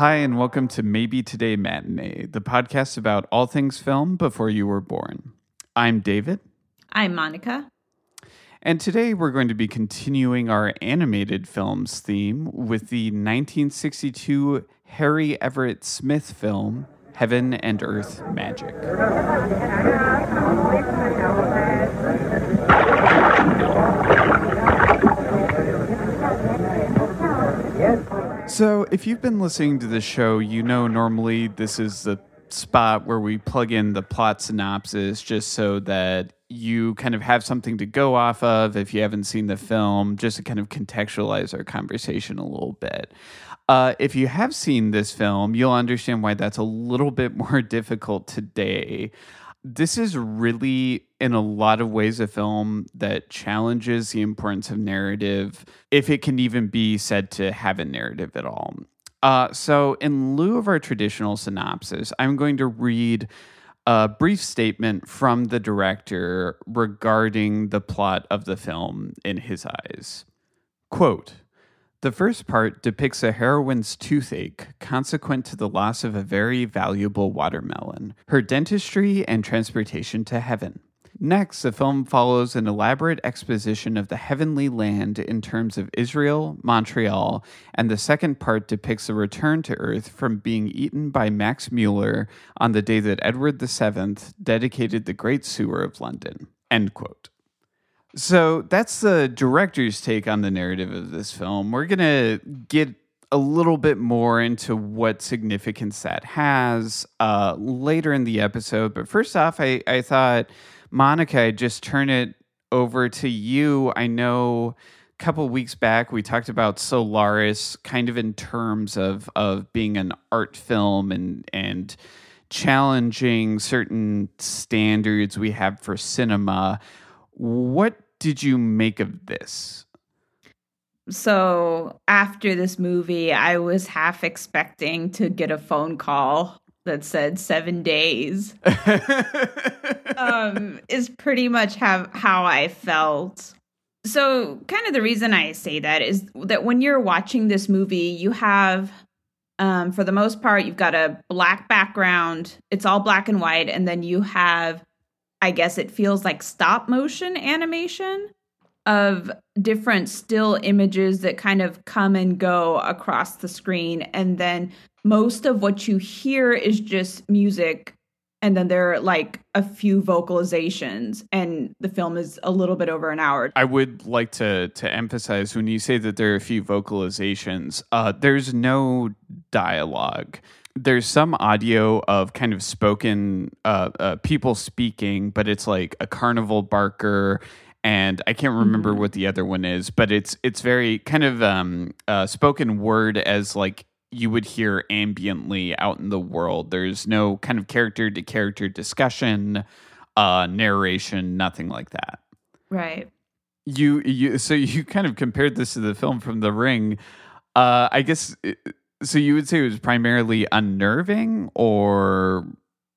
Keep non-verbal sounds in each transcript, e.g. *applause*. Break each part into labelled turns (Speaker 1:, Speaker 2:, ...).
Speaker 1: Hi, and welcome to Maybe Today Matinee, the podcast about all things film before you were born. I'm David.
Speaker 2: I'm Monica.
Speaker 1: And today we're going to be continuing our animated films theme with the 1962 Harry Everett Smith film, Heaven and Earth Magic. So, if you've been listening to the show, you know normally this is the spot where we plug in the plot synopsis just so that you kind of have something to go off of if you haven't seen the film, just to kind of contextualize our conversation a little bit. Uh, if you have seen this film, you'll understand why that's a little bit *laughs* more difficult today this is really in a lot of ways a film that challenges the importance of narrative if it can even be said to have a narrative at all uh, so in lieu of our traditional synopsis i'm going to read a brief statement from the director regarding the plot of the film in his eyes quote the first part depicts a heroine's toothache consequent to the loss of a very valuable watermelon, her dentistry, and transportation to heaven. Next, the film follows an elaborate exposition of the heavenly land in terms of Israel, Montreal, and the second part depicts a return to Earth from being eaten by Max Mueller on the day that Edward VII dedicated the Great Sewer of London. End quote. So that's the director's take on the narrative of this film. We're going to get a little bit more into what significance that has uh, later in the episode. But first off, I, I thought, Monica, I'd just turn it over to you. I know a couple weeks back we talked about Solaris kind of in terms of, of being an art film and, and challenging certain standards we have for cinema. What did you make of this?
Speaker 2: So, after this movie, I was half expecting to get a phone call that said seven days. *laughs* um, is pretty much have how I felt. So, kind of the reason I say that is that when you're watching this movie, you have um, for the most part, you've got a black background. It's all black and white, and then you have I guess it feels like stop motion animation of different still images that kind of come and go across the screen. And then most of what you hear is just music. And then there are like a few vocalizations, and the film is a little bit over an hour.
Speaker 1: I would like to to emphasize when you say that there are a few vocalizations, uh, there's no dialogue there's some audio of kind of spoken uh, uh, people speaking, but it's like a carnival barker, and I can't remember mm-hmm. what the other one is, but it's it's very kind of um, uh, spoken word as like you would hear ambiently out in the world. There's no kind of character to character discussion, uh, narration, nothing like that.
Speaker 2: Right.
Speaker 1: You you so you *laughs* kind of compared this to the film from The Ring. Uh, I guess so you would say it was primarily unnerving, or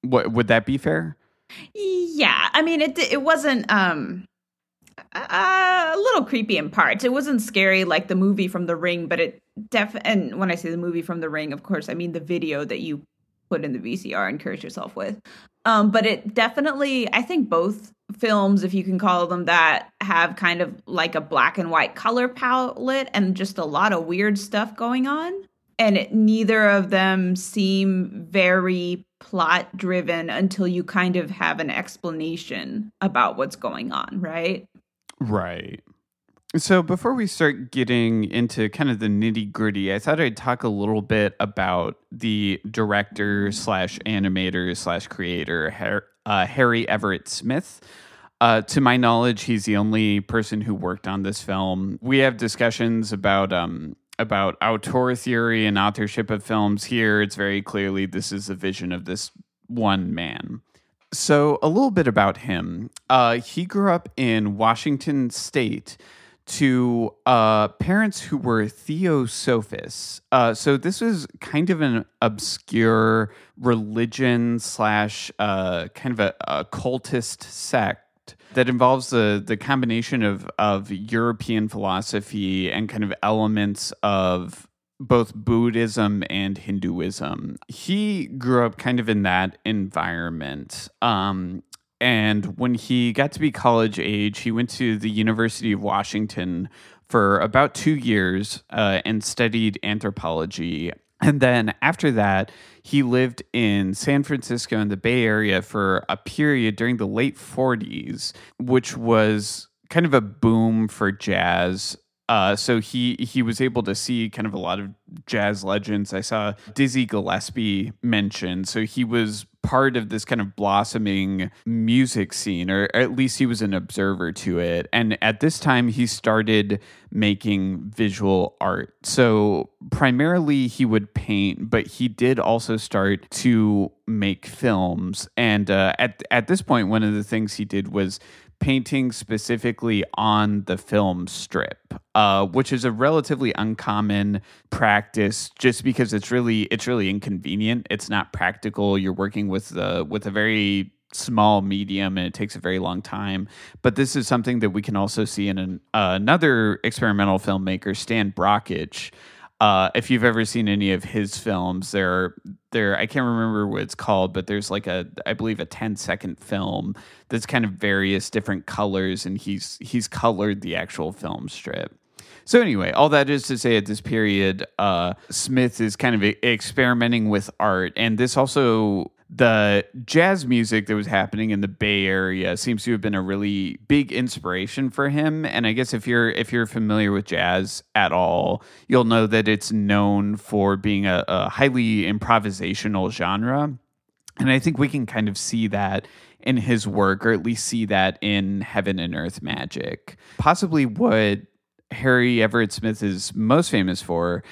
Speaker 1: what? Would that be fair?
Speaker 2: Yeah, I mean it. It wasn't um a little creepy in parts. It wasn't scary like the movie from The Ring, but it def. And when I say the movie from The Ring, of course, I mean the video that you put in the VCR and encourage yourself with. Um, but it definitely, I think both films, if you can call them that, have kind of like a black and white color palette and just a lot of weird stuff going on and it, neither of them seem very plot driven until you kind of have an explanation about what's going on, right?
Speaker 1: Right. So before we start getting into kind of the nitty gritty, I thought I'd talk a little bit about the director slash animator slash creator uh, Harry Everett Smith. Uh, to my knowledge, he's the only person who worked on this film. We have discussions about um, about auteur theory and authorship of films here it's very clearly this is a vision of this one man so a little bit about him uh, he grew up in washington state to uh, parents who were theosophists. Uh, so this was kind of an obscure religion slash uh, kind of a, a cultist sect that involves the the combination of of European philosophy and kind of elements of both Buddhism and Hinduism. He grew up kind of in that environment. Um, and when he got to be college age, he went to the University of Washington for about two years uh, and studied anthropology. And then after that, he lived in San Francisco in the Bay Area for a period during the late 40s, which was kind of a boom for jazz. Uh, so he he was able to see kind of a lot of jazz legends. I saw Dizzy Gillespie mentioned, so he was part of this kind of blossoming music scene, or at least he was an observer to it. And at this time, he started making visual art. So primarily, he would paint, but he did also start to make films. And uh, at at this point, one of the things he did was painting specifically on the film strip, uh, which is a relatively uncommon practice, just because it's really it's really inconvenient. It's not practical. You're working with the with a very small medium and it takes a very long time but this is something that we can also see in an, uh, another experimental filmmaker stan brakhage uh, if you've ever seen any of his films, there, there, I can't remember what it's called, but there's like a, I believe, a 10 second film that's kind of various different colors, and he's he's colored the actual film strip. So anyway, all that is to say, at this period, uh, Smith is kind of experimenting with art, and this also the jazz music that was happening in the Bay Area seems to have been a really big inspiration for him. And I guess if you're if you're familiar with jazz at all, you'll know that it's known for being a, a highly improvisational genre. And I think we can kind of see that in his work, or at least see that in Heaven and Earth Magic. Possibly what Harry Everett Smith is most famous for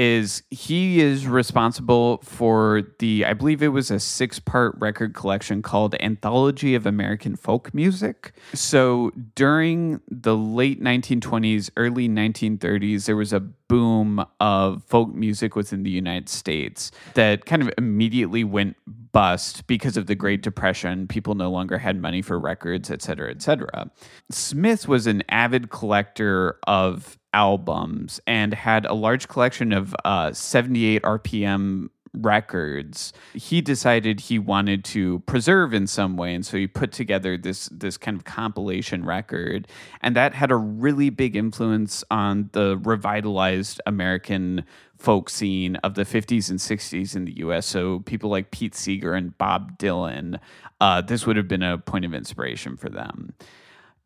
Speaker 1: is he is responsible for the I believe it was a six part record collection called Anthology of American Folk Music. So during the late 1920s, early 1930s, there was a boom of folk music within the United States that kind of immediately went bust because of the Great Depression. People no longer had money for records, et cetera, et cetera. Smith was an avid collector of albums and had a large collection of uh, 78 RPM records. He decided he wanted to preserve in some way and so he put together this this kind of compilation record and that had a really big influence on the revitalized american folk scene of the 50s and 60s in the US so people like Pete Seeger and Bob Dylan uh, this would have been a point of inspiration for them.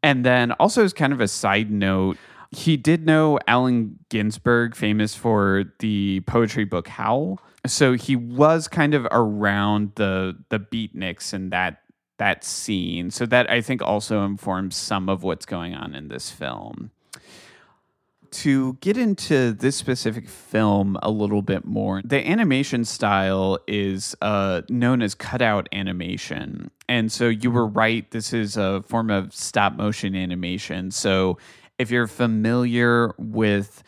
Speaker 1: And then also as kind of a side note he did know Allen Ginsberg, famous for the poetry book Howl. So he was kind of around the the beatniks and that that scene. So that I think also informs some of what's going on in this film. To get into this specific film a little bit more, the animation style is uh, known as cutout animation. And so you were right, this is a form of stop motion animation. So if you're familiar with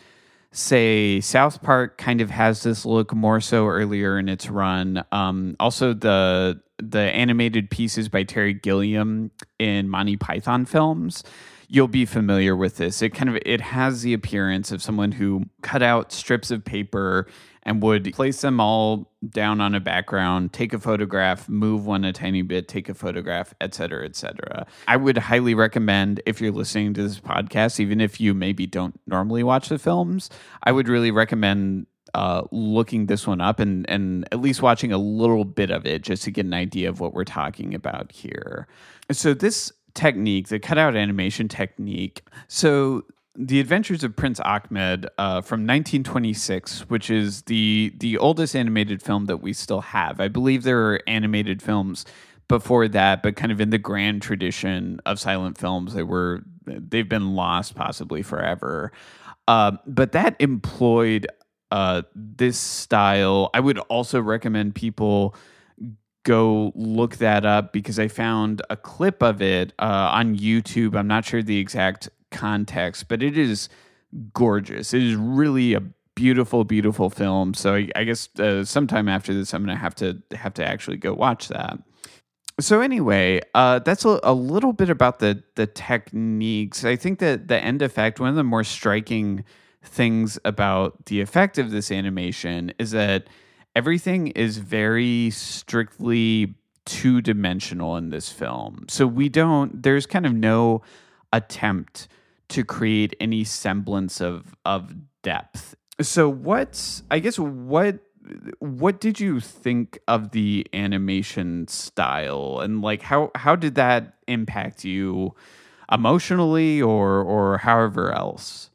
Speaker 1: say South Park kind of has this look more so earlier in its run. Um, also the the animated pieces by Terry Gilliam in Monty Python films you'll be familiar with this. It kind of it has the appearance of someone who cut out strips of paper and would place them all down on a background, take a photograph, move one a tiny bit, take a photograph, etc., etc. I would highly recommend if you're listening to this podcast, even if you maybe don't normally watch the films, I would really recommend uh, looking this one up and and at least watching a little bit of it just to get an idea of what we're talking about here. So this technique, the cutout animation technique. So the Adventures of Prince Achmed uh, from 1926, which is the the oldest animated film that we still have. I believe there are animated films before that, but kind of in the grand tradition of silent films, they were they've been lost possibly forever. Uh, but that employed uh, this style. I would also recommend people go look that up because I found a clip of it uh, on YouTube. I'm not sure the exact context, but it is gorgeous. It is really a beautiful, beautiful film. So I, I guess uh, sometime after this, I'm gonna have to have to actually go watch that. So anyway, uh, that's a, a, little bit about the the techniques. I think that the end effect, one of the more striking things about the effect of this animation is that everything is very strictly two dimensional in this film. So we don't, there's kind of no attempt to create any semblance of of depth. So what's I guess what what did you think of the animation style and like how how did that impact you emotionally or or however else?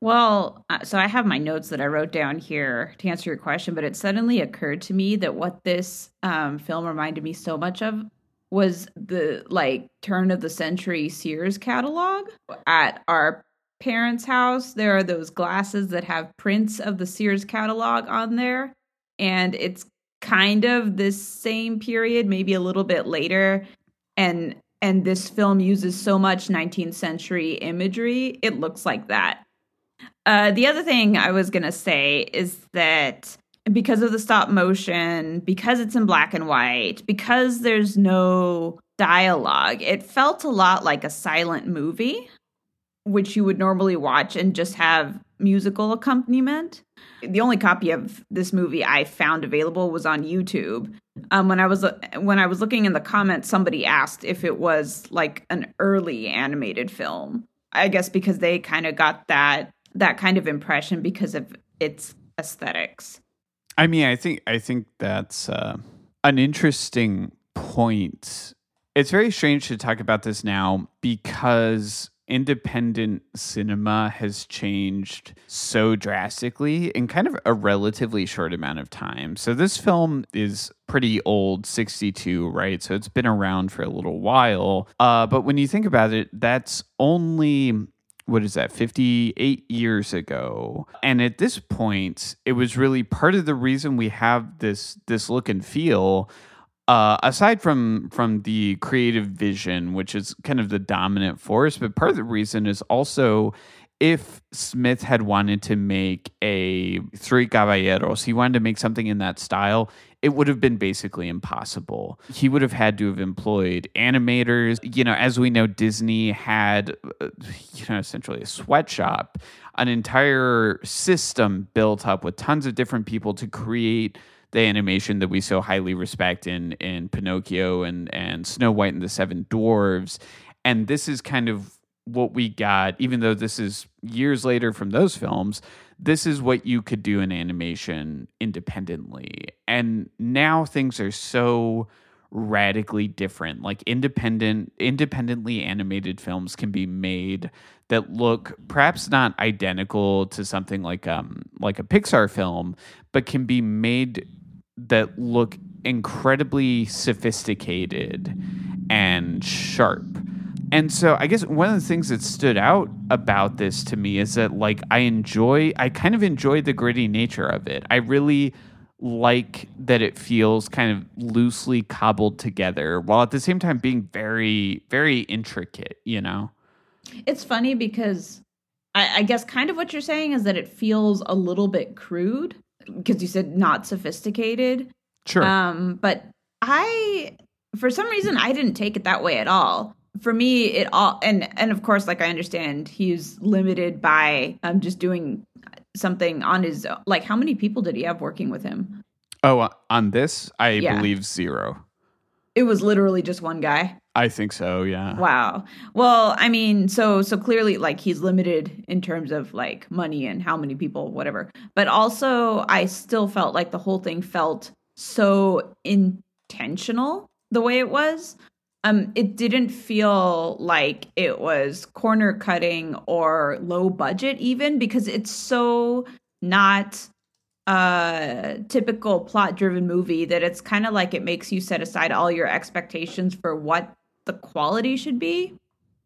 Speaker 2: Well, uh, so I have my notes that I wrote down here to answer your question, but it suddenly occurred to me that what this um, film reminded me so much of was the like turn of the century Sears catalog at our parents' house. There are those glasses that have prints of the Sears catalog on there, and it's kind of this same period, maybe a little bit later, and and this film uses so much 19th century imagery, it looks like that. Uh, the other thing I was to say is that because of the stop motion, because it's in black and white, because there's no dialogue, it felt a lot like a silent movie, which you would normally watch and just have musical accompaniment. The only copy of this movie I found available was on YouTube. Um, when I was when I was looking in the comments, somebody asked if it was like an early animated film. I guess because they kind of got that that kind of impression because of its aesthetics.
Speaker 1: I mean, I think I think that's uh, an interesting point. It's very strange to talk about this now because independent cinema has changed so drastically in kind of a relatively short amount of time. So this film is pretty old, 62, right? So it's been around for a little while. Uh, but when you think about it, that's only what is that 58 years ago. And at this point it was really part of the reason we have this this look and feel uh, aside from from the creative vision which is kind of the dominant force but part of the reason is also if Smith had wanted to make a Three Caballeros, he wanted to make something in that style, it would have been basically impossible. He would have had to have employed animators. You know, as we know, Disney had, uh, you know, essentially a sweatshop, an entire system built up with tons of different people to create the animation that we so highly respect in in Pinocchio and and Snow White and the Seven Dwarves. And this is kind of what we got, even though this is years later from those films, this is what you could do in animation independently. And now things are so radically different. Like independent independently animated films can be made that look perhaps not identical to something like um like a Pixar film, but can be made that look incredibly sophisticated and sharp and so I guess one of the things that stood out about this to me is that like I enjoy I kind of enjoy the gritty nature of it. I really like that it feels kind of loosely cobbled together while at the same time being very very intricate, you know.
Speaker 2: It's funny because I, I guess kind of what you're saying is that it feels a little bit crude because you said not sophisticated.
Speaker 1: Sure.
Speaker 2: Um, but I for some reason I didn't take it that way at all for me it all and and of course like i understand he's limited by um just doing something on his like how many people did he have working with him?
Speaker 1: Oh uh, on this i yeah. believe zero.
Speaker 2: It was literally just one guy?
Speaker 1: I think so yeah.
Speaker 2: Wow. Well i mean so so clearly like he's limited in terms of like money and how many people whatever. But also i still felt like the whole thing felt so intentional the way it was um it didn't feel like it was corner cutting or low budget even because it's so not a typical plot driven movie that it's kind of like it makes you set aside all your expectations for what the quality should be.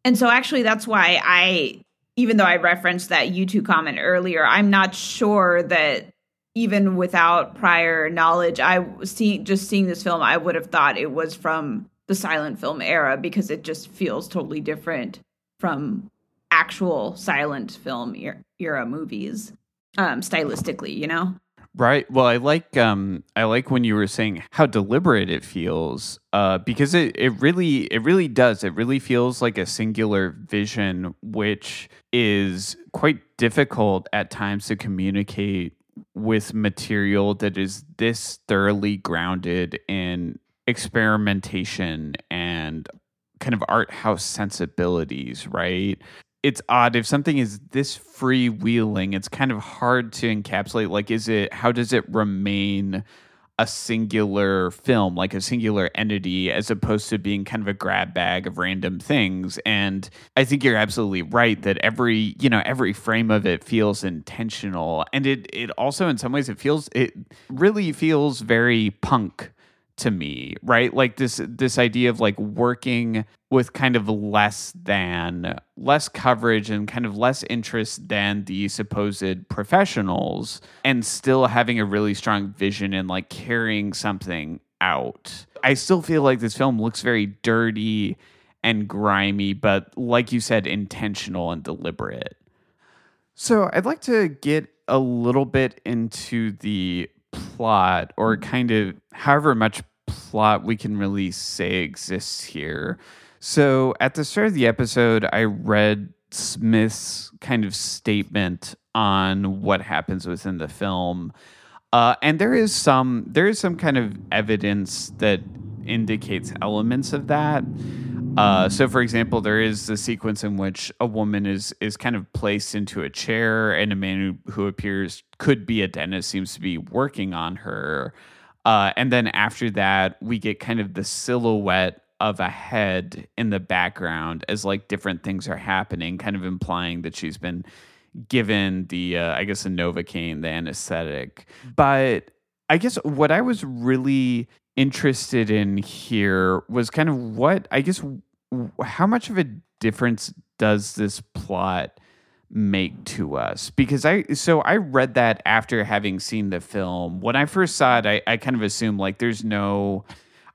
Speaker 2: And so actually that's why i even though i referenced that youtube comment earlier i'm not sure that even without prior knowledge i see just seeing this film i would have thought it was from the silent film era because it just feels totally different from actual silent film era movies um stylistically you know
Speaker 1: Right. Well, I like um I like when you were saying how deliberate it feels uh because it it really it really does. It really feels like a singular vision which is quite difficult at times to communicate with material that is this thoroughly grounded in experimentation and kind of art house sensibilities, right? it's odd if something is this freewheeling it's kind of hard to encapsulate like is it how does it remain a singular film like a singular entity as opposed to being kind of a grab bag of random things and i think you're absolutely right that every you know every frame of it feels intentional and it it also in some ways it feels it really feels very punk to me, right? Like this this idea of like working with kind of less than less coverage and kind of less interest than the supposed professionals and still having a really strong vision and like carrying something out. I still feel like this film looks very dirty and grimy, but like you said intentional and deliberate. So, I'd like to get a little bit into the plot or kind of however much plot we can really say exists here. So at the start of the episode, I read Smith's kind of statement on what happens within the film. Uh, and there is some there is some kind of evidence that indicates elements of that. Uh, so, for example, there is the sequence in which a woman is is kind of placed into a chair, and a man who, who appears could be a dentist seems to be working on her. Uh, and then after that, we get kind of the silhouette of a head in the background as like different things are happening, kind of implying that she's been given the, uh, I guess, the Novocaine, the anesthetic. But I guess what I was really interested in here was kind of what, I guess, how much of a difference does this plot make to us? Because i so i read that after having seen the film. When i first saw it i, I kind of assumed like there's no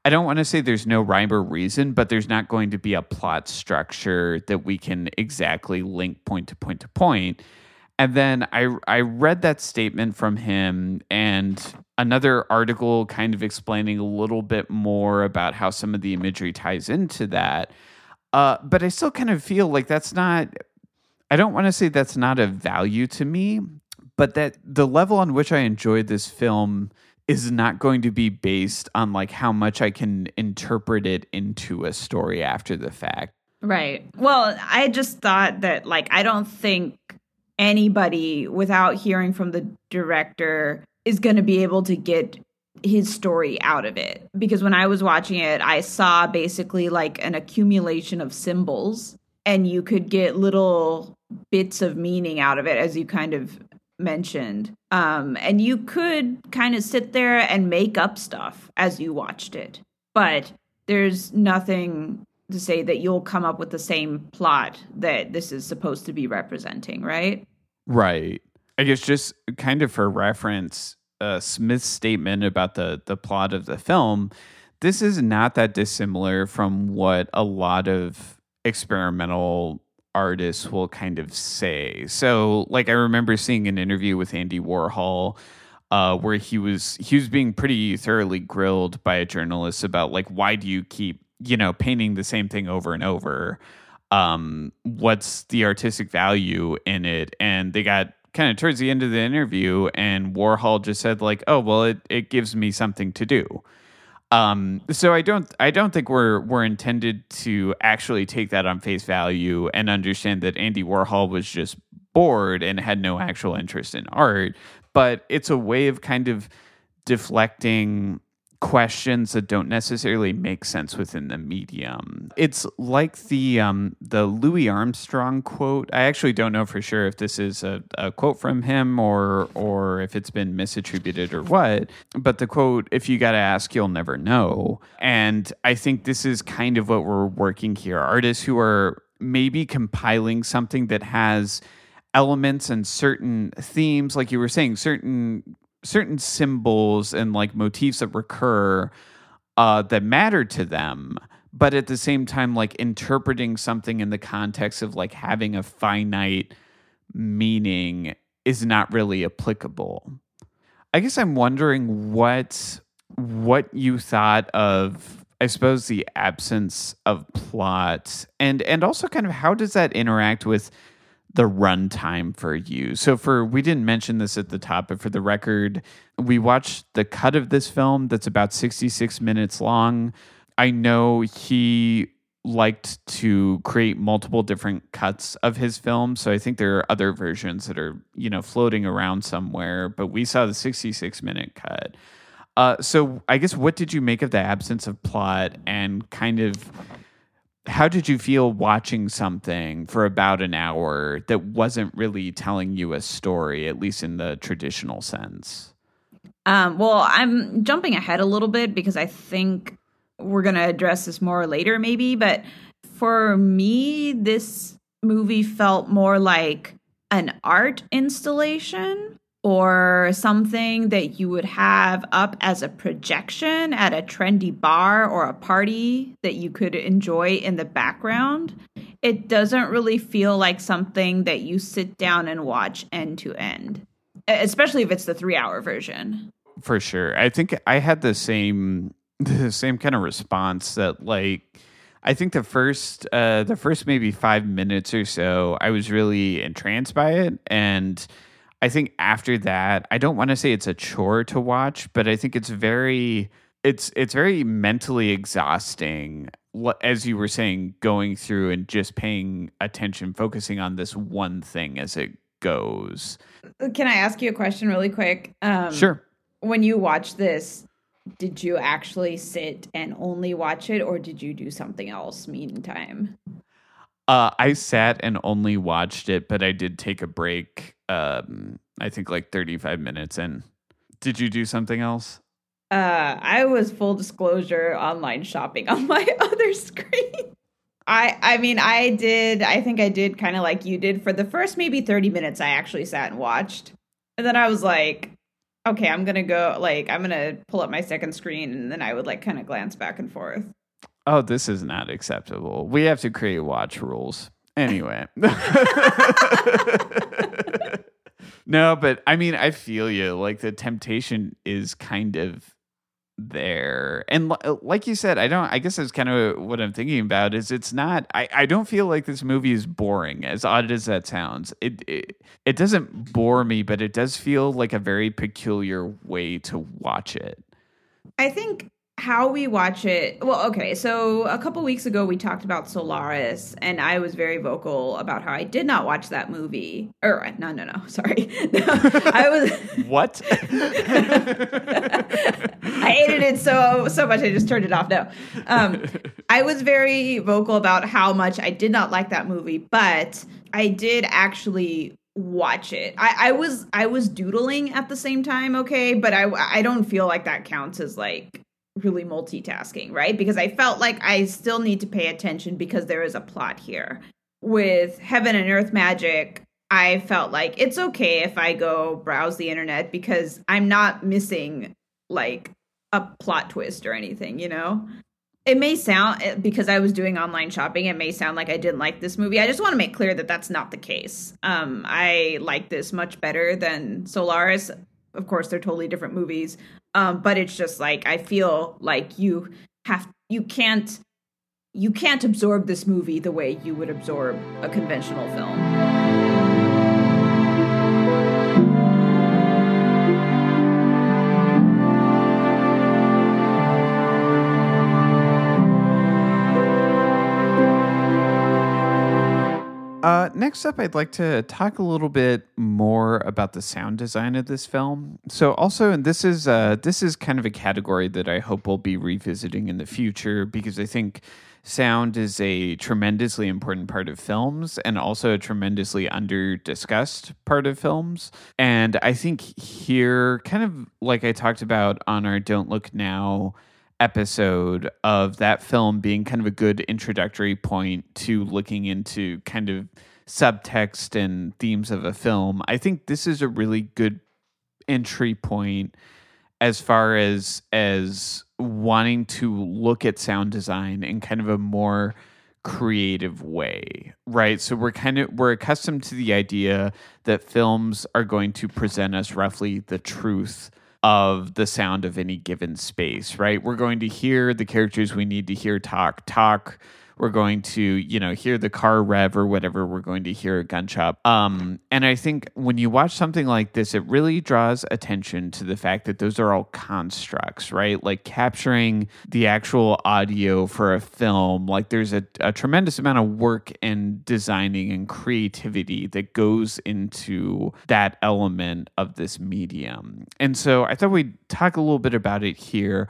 Speaker 1: i don't want to say there's no rhyme or reason but there's not going to be a plot structure that we can exactly link point to point to point. And then i i read that statement from him and another article kind of explaining a little bit more about how some of the imagery ties into that uh, but I still kind of feel like that's not I don't want to say that's not a value to me, but that the level on which I enjoyed this film is not going to be based on like how much I can interpret it into a story after the fact.
Speaker 2: Right. Well, I just thought that like I don't think anybody without hearing from the director is going to be able to get his story out of it. Because when I was watching it, I saw basically like an accumulation of symbols and you could get little bits of meaning out of it as you kind of mentioned. Um and you could kind of sit there and make up stuff as you watched it. But there's nothing to say that you'll come up with the same plot that this is supposed to be representing right?
Speaker 1: Right i guess just kind of for reference uh, smith's statement about the the plot of the film this is not that dissimilar from what a lot of experimental artists will kind of say. So, like, I remember seeing an interview with Andy Warhol. Uh, where he was he was being pretty thoroughly grilled by a journalist about like why do you keep you know painting the same thing over and over um what's the artistic value in it and they got kind of towards the end of the interview and warhol just said like oh well it, it gives me something to do. Um, so I don't I don't think we're we're intended to actually take that on face value and understand that Andy Warhol was just bored and had no actual interest in art, but it's a way of kind of deflecting questions that don't necessarily make sense within the medium. It's like the um, the Louis Armstrong quote. I actually don't know for sure if this is a, a quote from him or or if it's been misattributed or what. But the quote, "If you got to ask, you'll never know." And I think this is kind of what we're working here. Artists who are maybe compiling something that has elements and certain themes like you were saying certain certain symbols and like motifs that recur uh, that matter to them but at the same time like interpreting something in the context of like having a finite meaning is not really applicable. I guess I'm wondering what what you thought of I suppose the absence of plot and and also kind of how does that interact with the runtime for you. So for we didn't mention this at the top, but for the record, we watched the cut of this film that's about 66 minutes long. I know he liked to create multiple different cuts of his film, so I think there are other versions that are, you know, floating around somewhere, but we saw the 66 minute cut. Uh, so I guess what did you make of the absence of plot and kind of how did you feel watching something for about an hour that wasn't really telling you a story, at least in the traditional sense?
Speaker 2: Um, well, I'm jumping ahead a little bit because I think we're going to address this more later, maybe. But for me, this movie felt more like an art installation or something that you would have up as a projection at a trendy bar or a party that you could enjoy in the background. It doesn't really feel like something that you sit down and watch end to end, especially if it's the three hour version.
Speaker 1: For sure. I think I had the same *laughs* the same kind of response that like I think the first uh the first maybe 5 minutes or so I was really entranced by it and I think after that, I don't want to say it's a chore to watch, but I think it's very it's it's very mentally exhausting as you were saying going through and just paying attention focusing on this one thing as it goes.
Speaker 2: Can I ask you a question really quick?
Speaker 1: Um, sure.
Speaker 2: When you watch this, did you actually sit and only watch it or did you do something else meantime?
Speaker 1: Uh, I sat and only watched it, but I did take a break. Um, I think like 35 minutes in. Did you do something else?
Speaker 2: Uh, I was full disclosure online shopping on *laughs* my other screen. I I mean I did I think I did kind of like you did for the first maybe 30 minutes I actually sat and watched. And then I was like okay, I'm going to go like I'm going to pull up my second screen and then I would like kind of glance back and forth.
Speaker 1: Oh, this is not acceptable. We have to create watch rules. Anyway. *laughs* no, but I mean, I feel you. Like the temptation is kind of there. And l- uh, like you said, I don't, I guess that's kind of what I'm thinking about is it's not, I, I don't feel like this movie is boring, as odd as that sounds. It, it, it doesn't bore me, but it does feel like a very peculiar way to watch it.
Speaker 2: I think how we watch it well okay so a couple weeks ago we talked about solaris and i was very vocal about how i did not watch that movie. Or no no no *laughs* sorry. No, *laughs* i was *laughs*
Speaker 1: what? I
Speaker 2: hated it so so much i just turned it off no. Um, i was very vocal about how much i did not like that movie but i did actually watch it. I, I was I was doodling at the same time, okay, but I I don't feel like that counts as like really multitasking, right? Because I felt like I still need to pay attention because there is a plot here. With Heaven and Earth Magic, I felt like it's okay if I go browse the internet because I'm not missing like a plot twist or anything, you know? It may sound eh, because I was doing online shopping, it may sound like I didn't like this movie. I just want to make clear that that's not the case. Um, I like this much better than Solaris. Of course, they're totally different movies, um, but it's just like I feel like you have you can't you can't absorb this movie the way you would absorb a conventional film.
Speaker 1: Uh, next up, I'd like to talk a little bit more about the sound design of this film. So, also, and this is uh, this is kind of a category that I hope we'll be revisiting in the future because I think sound is a tremendously important part of films and also a tremendously under discussed part of films. And I think here, kind of like I talked about on our Don't Look Now episode of that film being kind of a good introductory point to looking into kind of subtext and themes of a film. I think this is a really good entry point as far as as wanting to look at sound design in kind of a more creative way right so we're kind of we're accustomed to the idea that films are going to present us roughly the truth of the sound of any given space, right? We're going to hear the characters we need to hear talk, talk we're going to you know hear the car rev or whatever we're going to hear a gunshot um and i think when you watch something like this it really draws attention to the fact that those are all constructs right? Like capturing the actual audio for a film. Like there's a, a tremendous amount of work and designing and creativity that goes into that element of this medium. And so i thought we'd talk a little bit about it here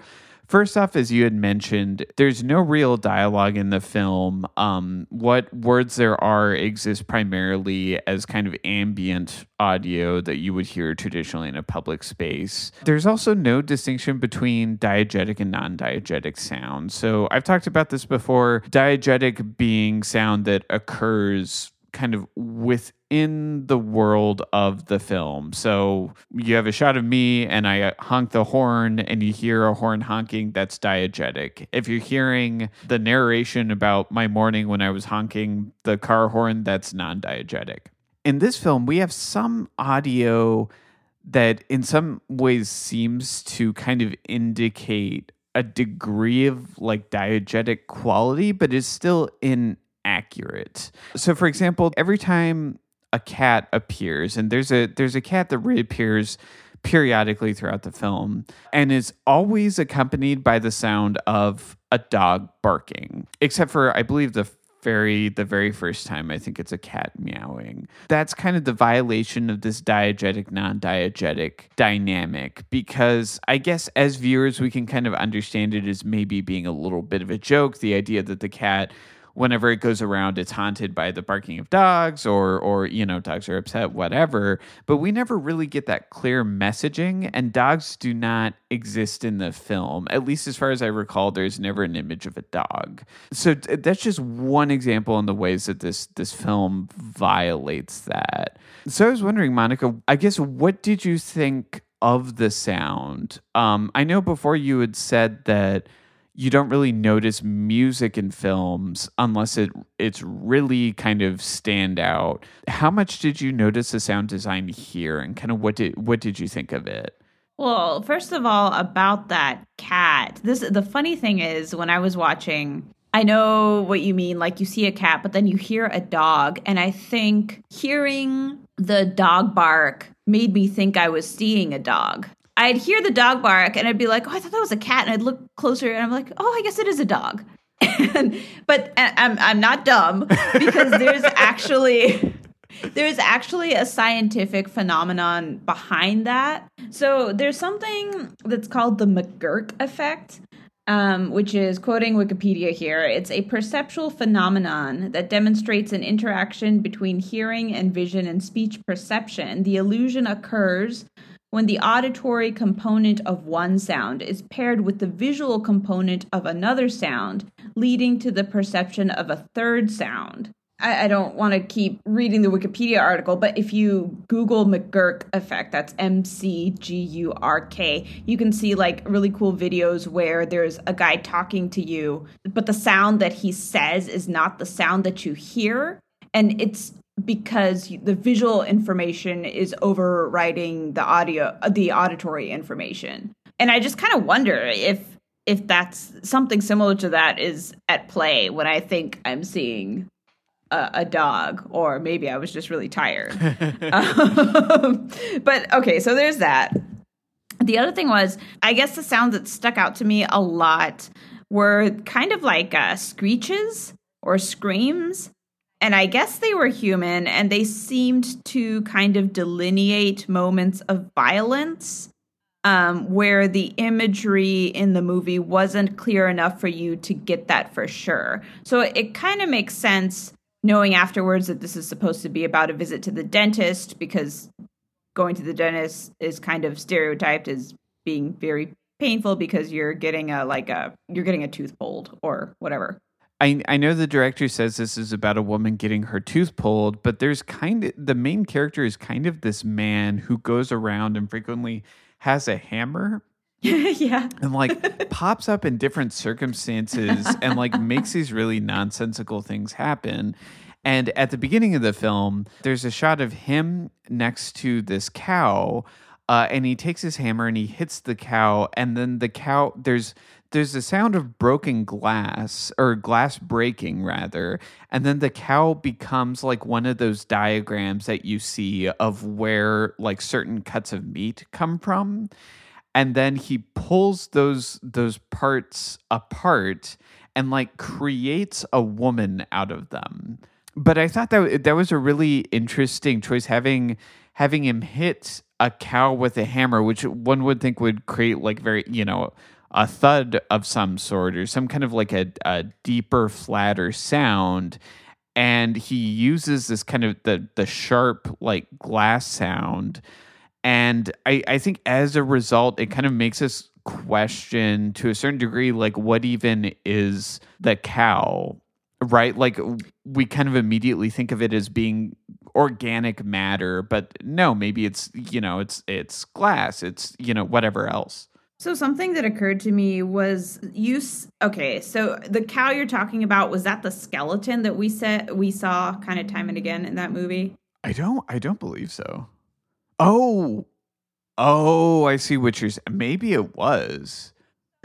Speaker 1: First off, as you had mentioned, there's no real dialogue in the film. Um, what words there are exist primarily as kind of ambient audio that you would hear traditionally in a public space. There's also no distinction between diegetic and non diegetic sound. So I've talked about this before diegetic being sound that occurs kind of within the world of the film. So you have a shot of me and I uh, honk the horn and you hear a horn honking, that's diegetic. If you're hearing the narration about my morning when I was honking the car horn, that's non diegetic. In this film, we have some audio that in some ways seems to kind of indicate a degree of like diegetic quality, but is still in accurate. So for example, every time a cat appears and there's a there's a cat that reappears periodically throughout the film and is always accompanied by the sound of a dog barking except for i believe the very the very first time i think it's a cat meowing that's kind of the violation of this diegetic non-diegetic dynamic because i guess as viewers we can kind of understand it as maybe being a little bit of a joke the idea that the cat whenever it goes around it's haunted by the barking of dogs or or you know dogs are upset whatever. But we never really get that clear messaging and dogs do not exist in the film. At least as far as i recall there's never an image of a dog. So that's just one example in the ways that this this film violates that. So i was wondering monica i guess what did you think of the sound? Um i know before you had said that you don't really notice music in films unless it it's really kind of stand out. How much did you notice the sound design here and kind of what did what did you think of it?
Speaker 2: Well, first of all, about that cat. This the funny thing is when I was watching I know what you mean like you see a cat but then you hear a dog and I think hearing the dog bark made me think I was seeing a dog. I'd hear the dog bark and I'd be like, oh, I thought that was a cat. And I'd look closer and I'm like, oh, I guess it is a dog. *laughs* and, but I'm, I'm not dumb because there's *laughs* actually there's actually a scientific phenomenon behind that. So there's something that's called the McGurk effect, um, which is quoting Wikipedia here. It's a perceptual phenomenon that demonstrates an interaction between hearing and vision and speech perception. The illusion occurs when the auditory component of one sound is paired with the visual component of another sound, leading to the perception of a third sound. I, I don't want to keep reading the Wikipedia article, but if you Google McGurk effect, that's M C G U R K, you can see like really cool videos where there's a guy talking to you, but the sound that he says is not the sound that you hear. And it's because the visual information is overriding the audio the auditory information. And i just kind of wonder if if that's something similar to that is at play when i think i'm seeing a, a dog or maybe i was just really tired. *laughs* Um, but okay so there's that. The other thing was i guess the sounds that stuck out to me a lot were kind of like uh, screeches or screams and I guess they were human and they seemed to kind of delineate moments of violence um, where the imagery in the movie wasn't clear enough for you to get that for sure. So it kind of makes sense knowing afterwards that this is supposed to be about a visit to the dentist because going to the dentist is kind of stereotyped as being very painful because you're getting a like a you're getting a tooth pulled or whatever.
Speaker 1: I I know the director says this is about a woman getting her tooth pulled, but there's kind of the main character is kind of this man who goes around and frequently has a hammer. *laughs*
Speaker 2: yeah.
Speaker 1: And like *laughs* pops up in different circumstances and like makes these really nonsensical things happen. And at the beginning of the film, there's a shot of him next to this cow uh, and he takes his hammer and he hits the cow, and then the cow there's there's a sound of broken glass or glass breaking rather and then the cow becomes like one of those diagrams that you see of where like certain cuts of meat come from and then he pulls those those parts apart and like creates a woman out of them. But i thought that that was a really interesting choice having having him hit a cow with a hammer which one would think would create like very you know a thud of some sort or some kind of like a, a deeper, flatter sound. And he uses this kind of the the sharp like glass sound. And I, I think as a result, it kind of makes us question to a certain degree, like what even is the cow, right? Like we kind of immediately think of it as being organic matter, but no, maybe it's you know it's it's glass, it's you know whatever else.
Speaker 2: So something that occurred to me was you. Okay, so the cow you're talking about was that the skeleton that we said we saw kind of time and again in that movie?
Speaker 1: I don't. I don't believe so. Oh, oh, I see what you're. saying. Maybe it was.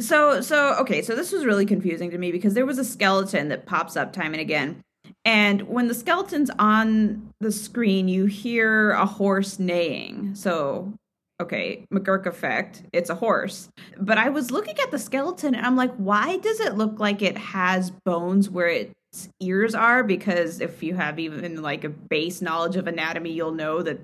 Speaker 2: So so okay, so this was really confusing to me because there was a skeleton that pops up time and again. And when the skeleton's on the screen, you hear a horse neighing. So okay, McGurk effect, it's a horse. But I was looking at the skeleton and I'm like, why does it look like it has bones where its ears are? Because if you have even like a base knowledge of anatomy, you'll know that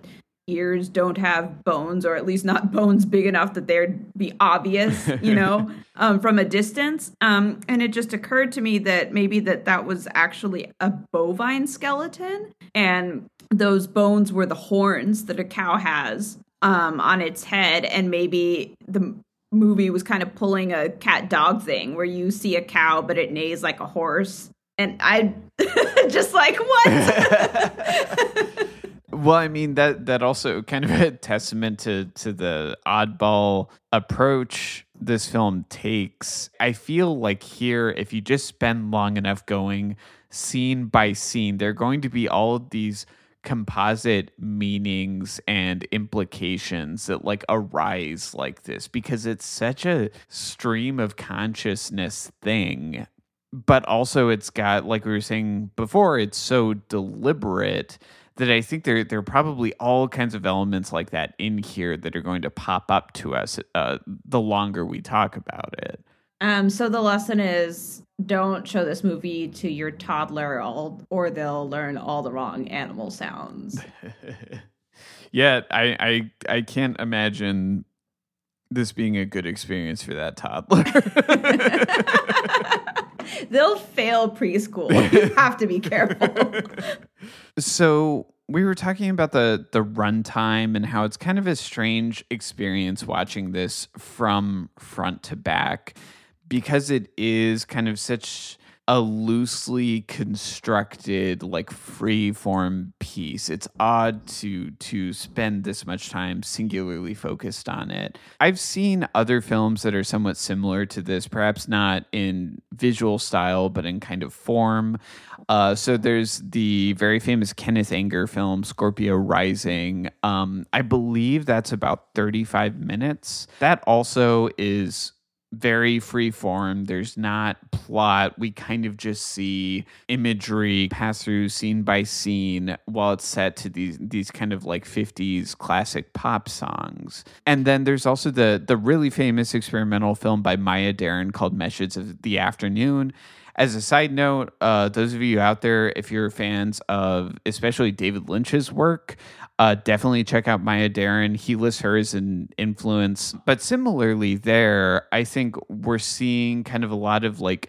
Speaker 2: ears don't have bones or at least not *laughs* bones big enough that they'd be obvious you *laughs* know um, from a distance um, and it just occurred to me that maybe that that was actually a bovine skeleton and those bones were the horns that a cow has um, on its head, and maybe the movie was kind of pulling a cat dog thing where you see a cow but it neighs like a horse, and I *laughs* just like what. *laughs*
Speaker 1: well, I mean that that also kind of a testament to to the oddball approach this film takes. I feel like here, if you just spend long enough going scene by scene, there are going to be all of these composite meanings and implications that like arise like this because it's such a stream of consciousness thing but also it's got like we were saying before it's so deliberate that I think there there are probably all kinds of elements like that in here that are going to pop up to us uh, the longer we talk about it.
Speaker 2: Um, so the lesson is don't show this movie to your toddler or they'll learn all the wrong animal sounds. *laughs*
Speaker 1: yeah, I, I I can't imagine this being a good experience for that toddler. *laughs*
Speaker 2: They'll fail preschool. You *laughs* have to be careful.
Speaker 1: so we were talking about the the runtime and how it's kind of a strange experience watching this from front to back because it is kind of such a loosely constructed like free form piece it's odd to to spend this much time singularly focused on it. I've seen other films that are somewhat similar to this perhaps not in visual style but in kind of form. Uh, so there's the very famous kenneth anger film scorpio rising. Um, i believe that's about 35 minutes. That also is very free form. There's not plot. We kind of just see imagery pass through scene by scene while it's set to these these kind of like 50s classic pop songs. And then there's also the the really famous experimental film by Maya Deren called Meshes of the Afternoon. As a side note, uh, those of you out there, if you're fans of especially David Lynch's work, uh, definitely check out Maya Deren. He lists her as an influence. But similarly, there, I think we're seeing kind of a lot of like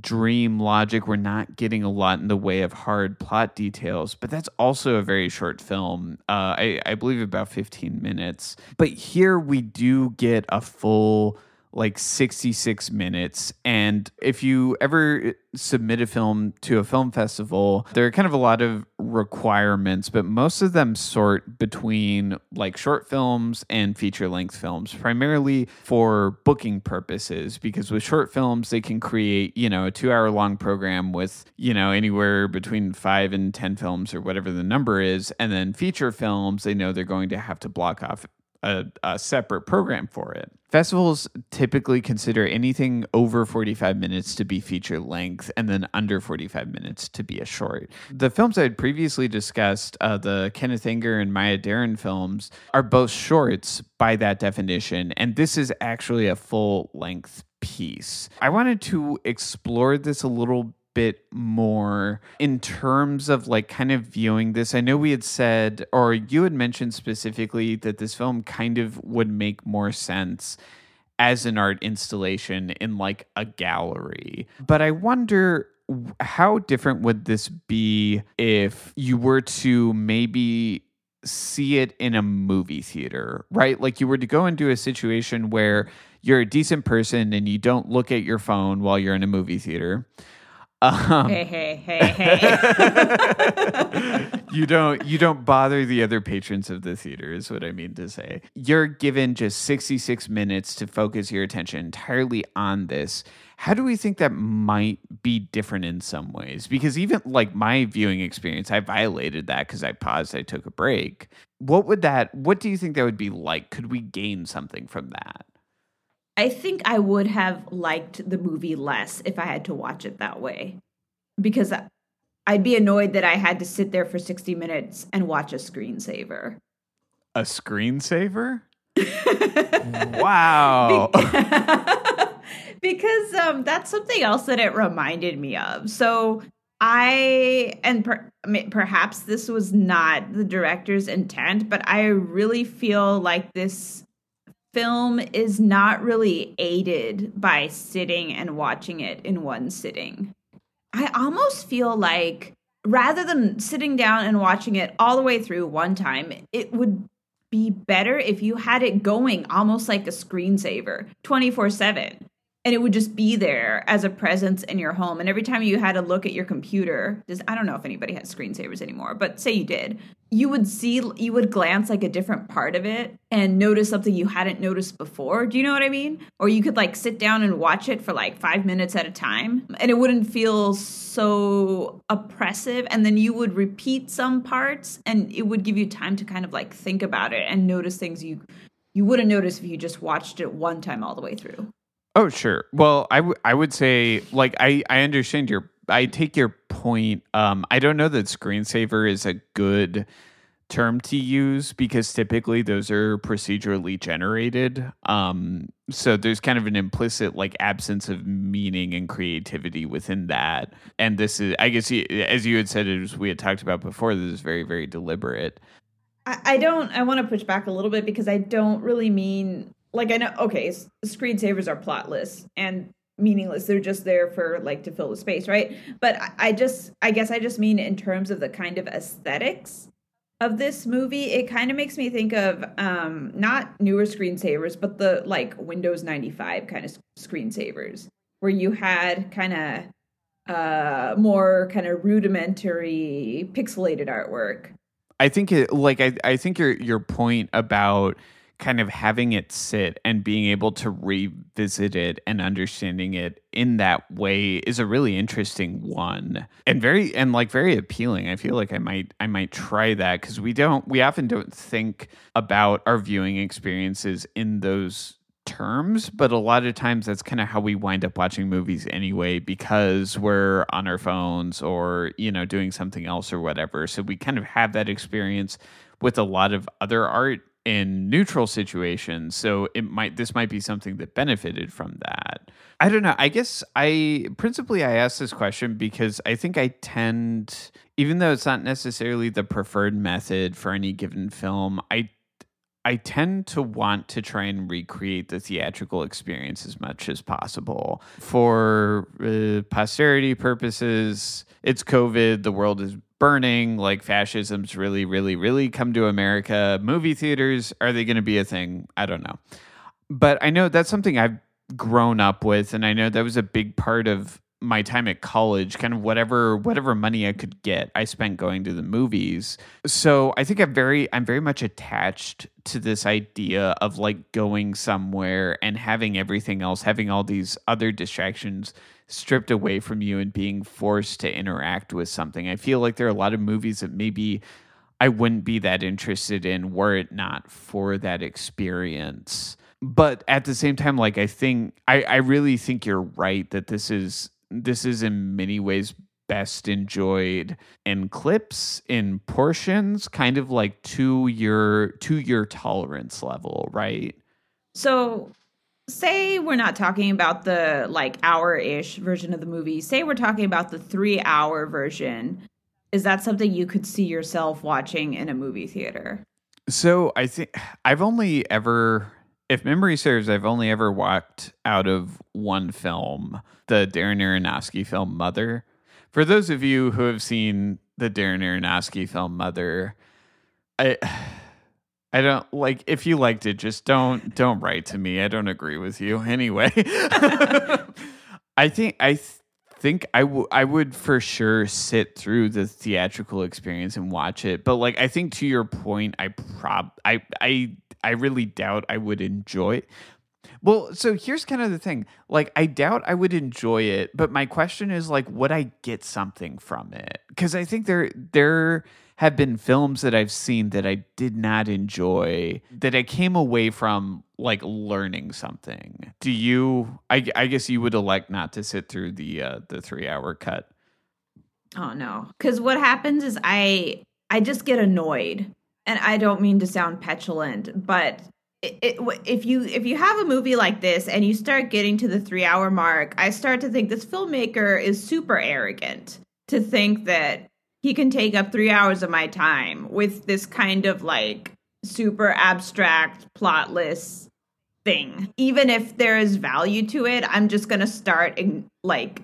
Speaker 1: dream logic. We're not getting a lot in the way of hard plot details, but that's also a very short film. Uh, I, I believe about 15 minutes. But here we do get a full like 66 minutes. And if you ever submit a film to a film festival, there are kind of a lot of requirements, but most of them sort between like short films and feature length films, primarily for booking purposes. Because with short films, they can create, you know, a two hour long program with, you know, anywhere between five and 10 films or whatever the number is. And then feature films, they know they're going to have to block off a, a separate program for it. Festivals typically consider anything over 45 minutes to be feature length and then under 45 minutes to be a short. The films I had previously discussed, uh, the Kenneth Anger and Maya Deren films, are both shorts by that definition. And this is actually a full length piece. I wanted to explore this a little bit more in terms of like kind of viewing this. I know we had said, or you had mentioned specifically that this film kind of would make more sense as an art installation in like a gallery. But I wonder how different would this be if you were to maybe see it in a movie theater, right? Like you were to go into a situation where you're a decent person and you don't look at your phone while you're in a movie theater
Speaker 2: um, hey, hey, hey,
Speaker 1: hey. *laughs* you don't you don't bother the other patrons of the theater is what I mean to say. You're given just 66 minutes to focus your attention entirely on this. How do we think that might be different in some ways? Because even like my viewing experience, I violated that because I paused, I took a break. What would that what do you think that would be like? Could we gain something from that?
Speaker 2: I think I would have liked the movie less if I had to watch it that way. Because I'd be annoyed that I had to sit there for 60 minutes and watch a screensaver.
Speaker 1: A screensaver? *laughs* wow. *laughs*
Speaker 2: because um, that's something else that it reminded me of. So I, and per, perhaps this was not the director's intent, but I really feel like this film is not really aided by sitting and watching it in one sitting. I almost feel like rather than sitting down and watching it all the way through one time, it would be better if you had it going almost like a screensaver 24 7 and it would just be there as a presence in your home. And every time you had to look at your computer, I don't know if anybody has screensavers anymore, but say you did, you would see, you would glance like a different part of it and notice something you hadn't noticed before. Do you know what I mean? Or you could like sit down and watch it for like five minutes at a time and it wouldn't feel so oppressive. And then you would repeat some parts and it would give you time to kind of like think about it and notice things you you wouldn't notice if you just watched it one time all the way through.
Speaker 1: Oh, sure. Well, I, w- I would say, like, I, I understand your, I take your point. Um, I don't know that screensaver is a good term to use because typically those are procedurally generated. Um, so there's kind of an implicit like absence of meaning and creativity within that. And this is, I guess, as you had said, as we had talked about before, this is very, very deliberate.
Speaker 2: I, I don't. I want to push back a little bit because I don't really mean like I know okay, screensavers are plotless and meaningless. They're just there for like to fill the space, right? But I just I guess I just mean in terms of the kind of aesthetics of this movie, it kind of makes me think of um not newer screensavers, but the like Windows 95 kind of screensavers where you had kind of uh more kind of rudimentary pixelated artwork.
Speaker 1: I think it like I I think your your point about kind of having it sit and being able to revisit it and understanding it in that way is a really interesting one and very and like very appealing i feel like i might i might try that because we don't we often don't think about our viewing experiences in those terms, but a lot of times that's kind of how we wind up watching movies anyway because we're on our phones or, you know, doing something else or whatever. So we kind of have that experience with a lot of other art in neutral situations so it might this might be something that benefited from that i don't know i guess i principally i asked this question because i think i tend even though it's not necessarily the preferred method for any given film i I tend to want to try and recreate the theatrical experience as much as possible. For uh, posterity purposes, it's COVID, the world is burning, like fascism's really, really, really come to America. Movie theaters, are they going to be a thing? I don't know. But I know that's something I've grown up with. And I know that was a big part of my time at college kind of whatever whatever money i could get i spent going to the movies so i think i'm very i'm very much attached to this idea of like going somewhere and having everything else having all these other distractions stripped away from you and being forced to interact with something. I feel like there are a lot of movies that maybe I wouldn't be that interested in were it not for that experience. But at the same time, like I think I, I really think you're right that this is this is in many ways best enjoyed in clips in portions kind of like to your to your tolerance level right?
Speaker 2: So say we're not talking about the like hour-ish version of the movie. Say we're talking about the three hour version. Is that something you could see yourself watching in a movie theater?
Speaker 1: So i think i've only ever if memory serves i've only ever walked out of one film the darren aronofsky film mother for those of you who have seen the Darren Aronofsky film Mother, I *sighs* I don't like if you liked it, just don't don't write to me. I don't agree with you *laughs* anyway. *laughs* I think I th- think I, w- I would for sure sit through the theatrical experience and watch it. But like I think to your point, I prob I I I really doubt I would enjoy well, so here's kind of the thing. Like, I doubt I would enjoy it, but my question is like, would I get something from it? Because I think there there have been films that I've seen that I did not enjoy that I came away from like learning something. Do you? I, I guess you would elect not to sit through the uh, the three hour cut.
Speaker 2: Oh no, because what happens is I I just get annoyed, and I don't mean to sound petulant, but it, it, if you if you have a movie like this and you start getting to the three hour mark, I start to think this filmmaker is super arrogant to think that he can take up three hours of my time with this kind of like super abstract, plotless thing. Even if there is value to it, I'm just gonna start like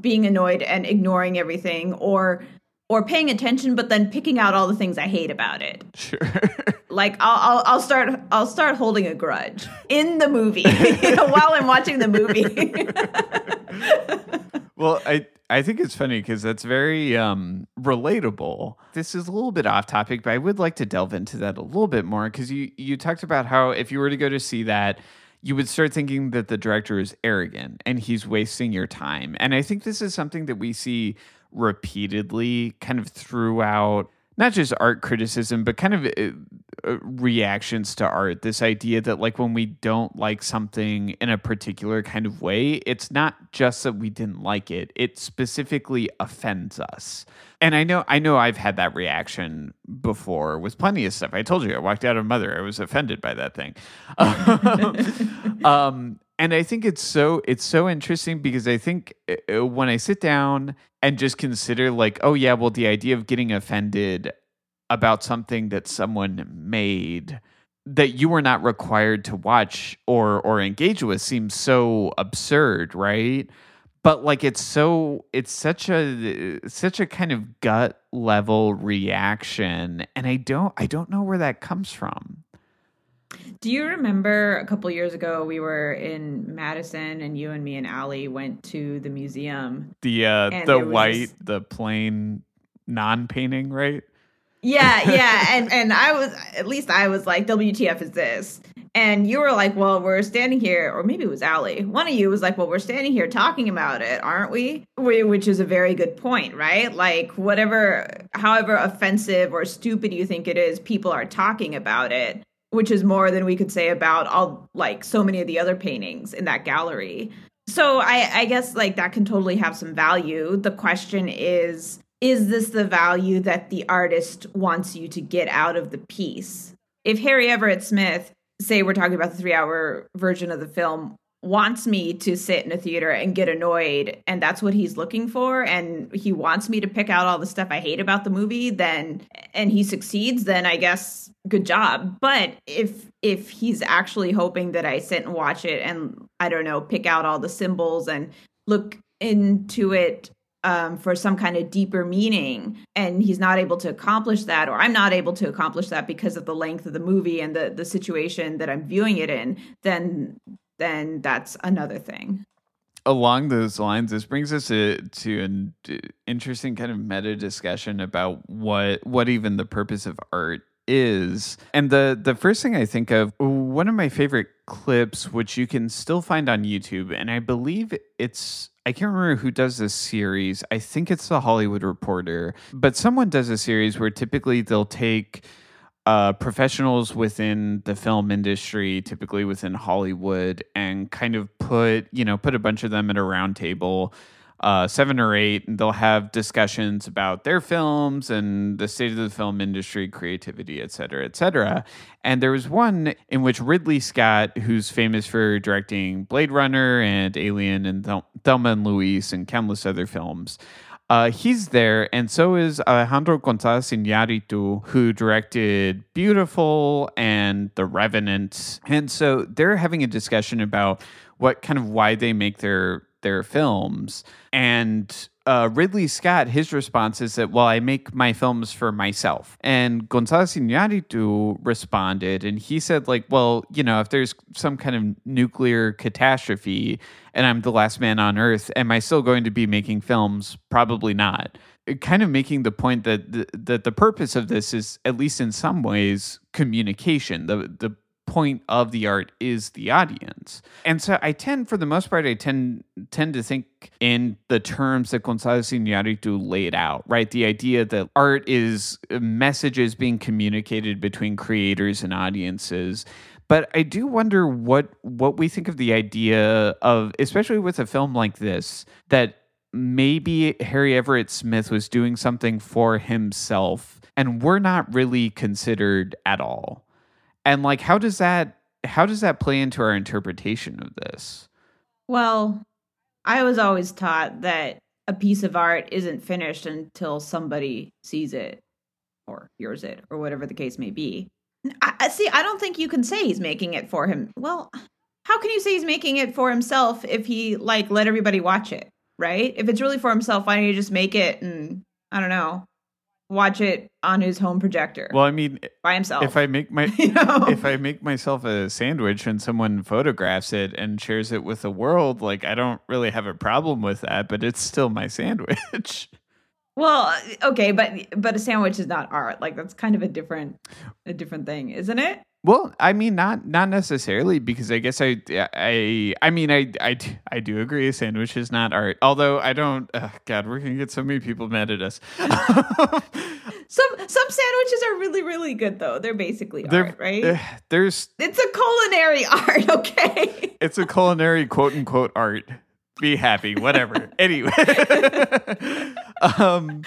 Speaker 2: being annoyed and ignoring everything or or paying attention but then picking out all the things I hate about it.
Speaker 1: Sure. *laughs*
Speaker 2: like I'll, I'll, I'll start I'll start holding a grudge in the movie *laughs* you know, while I'm watching the movie. *laughs*
Speaker 1: well, I I think it's funny because that's very um, relatable. This is a little bit off topic, but I would like to delve into that a little bit more because you you talked about how if you were to go to see that you would start thinking that the director is arrogant and he's wasting your time. And I think this is something that we see repeatedly kind of throughout not just art criticism, but kind of uh, uh, reactions to art. This idea that, like, when we don't like something in a particular kind of way, it's not just that we didn't like it; it specifically offends us. And I know, I know, I've had that reaction before with plenty of stuff. I told you, I walked out of Mother, I was offended by that thing. *laughs* um, and I think it's so it's so interesting because I think uh, uh, when I sit down and just consider like, oh yeah, well the idea of getting offended about something that someone made that you were not required to watch or or engage with seems so absurd, right? But like it's so it's such a such a kind of gut level reaction and I don't I don't know where that comes from.
Speaker 2: Do you remember a couple years ago we were in Madison and you and me and Allie went to the museum?
Speaker 1: The uh the white, this... the plain non painting, right?
Speaker 2: Yeah, *laughs* yeah. and and I was at least I was like, WTF is this? And you were like, Well, we're standing here, or maybe it was Allie. One of you was like, Well, we're standing here talking about it, aren't we? Which is a very good point, right? Like whatever however offensive or stupid you think it is, people are talking about it which is more than we could say about all like so many of the other paintings in that gallery. So I, I guess like that can totally have some value. The question is, is this the value that the artist wants you to get out of the piece? If Harry Everett Smith, say we're talking about the three hour version of the film, wants me to sit in a theater and get annoyed and that's what he's looking for and he wants me to pick out all the stuff I hate about the movie then and he succeeds then I guess good job. But if if he's actually hoping that I sit and watch it and I don't know pick out all the symbols and look into it um, for some kind of deeper meaning and he's not able to accomplish that or i'm not able to accomplish that because of the length of the movie and the, the situation that i'm viewing it in then then that's another thing.
Speaker 1: Along those lines, this brings us to, to an interesting kind of meta discussion about what what even the purpose of art is. And the the first thing I think of, one of my favorite clips, which you can still find on YouTube, and I believe it's I can't remember who does this series. I think it's the Hollywood Reporter, but someone does a series where typically they'll take uh, professionals within the film industry, typically within Hollywood, and kind of put you know put a bunch of them at a round table, uh, seven or eight, and they'll have discussions about their films and the state of the film industry, creativity, et cetera, et cetera. And there was one in which Ridley Scott, who's famous for directing Blade Runner and Alien and Thel- Thelma and Louise and countless other films. Uh, he's there, and so is Alejandro González Iñárritu, who directed Biutiful and The Revenant. And so they're having a discussion about what kind of why they make their their films. And uh, Ridley Scott, his response is that, well, I make my films for myself. And González Iñárritu responded, and he said, like, well, you know, if there's some kind of nuclear catastrophe and I'm the last man on earth, am I still going to be making films? Probably not. Kind of making the point that the, that the purpose of this is, at least in some ways, communication. The the point of the art is the audience. And so I tend, for the most part, I tend tend to think in the terms that González Iñárritu laid out, right? The idea that art is uh, messages being communicated between creators and audiences. But I do wonder what what we think of the idea of, especially with a film like this, that maybe Harry Everett Smith was doing something for himself and we're not really considered at all and like how does that how does that play into our interpretation of this?
Speaker 2: Well i was always taught that a piece of art isn't finished until somebody sees it or hears it or whatever the case may be. I, see i don't think you can say he's making it for him well how can you say he's making it for himself if he like let everybody watch it right? If it's really for himself why don't you just make it and i don't know watch it on his home projector.
Speaker 1: Well, I mean,
Speaker 2: by himself.
Speaker 1: If I make my *laughs* you know? if I make myself a sandwich and someone photographs it and shares it with the world, like I don't really have a problem with that, but it's still my sandwich. *laughs*
Speaker 2: Well, okay, but but a sandwich is not art. Like that's kind of a different a different thing, isn't it?
Speaker 1: Well, I mean, not not necessarily because I guess I I I mean I I, I do agree a sandwich is not art. Although I don't. Oh God, we're gonna get so many people mad at us. *laughs*
Speaker 2: some some sandwiches are really really good though. They're basically They're, art, right? Uh,
Speaker 1: there's
Speaker 2: it's a culinary *laughs* art. Okay,
Speaker 1: it's a culinary quote unquote art. Be happy, whatever. *laughs* anyway, um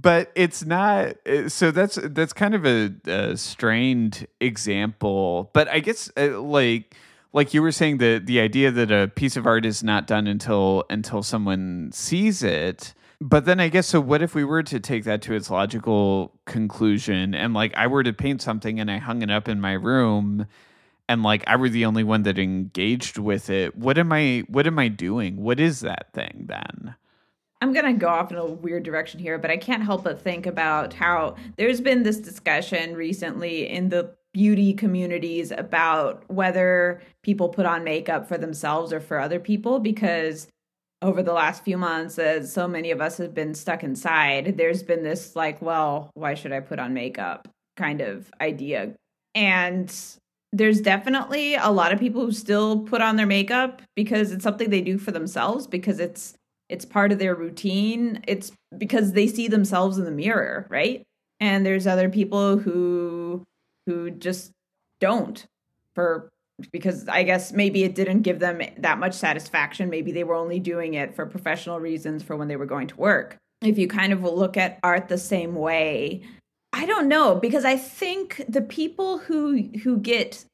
Speaker 1: but it's not uh, so that's that's kind of a, a strained example but i guess uh, like like you were saying the the idea that a piece of art is not done until until someone sees it. But then i guess so what if we were to take that to its logical conclusion? And like i were to paint something and i hung it up in my room and like i were the only one that engaged with it what am i what am i doing? What is that thing then
Speaker 2: I'm going to go off in a weird direction here, but I can't help but think about how there's been this discussion recently in the beauty communities about whether people put on makeup for themselves or for other people because over the last few months as so many of us have been stuck inside there's been this like well why should i put on makeup kind of idea. And there's definitely a lot of people who still put on their makeup because it's something they do for themselves because it's it's part of their routine. It's because they see themselves in the mirror right? And there's other people who who just don't for because i guess maybe it didn't give them that much satisfaction. Maybe they were only doing it for professional reasons for when they were going to work. If you kind of look at art the same way i don't know because i think the people who who get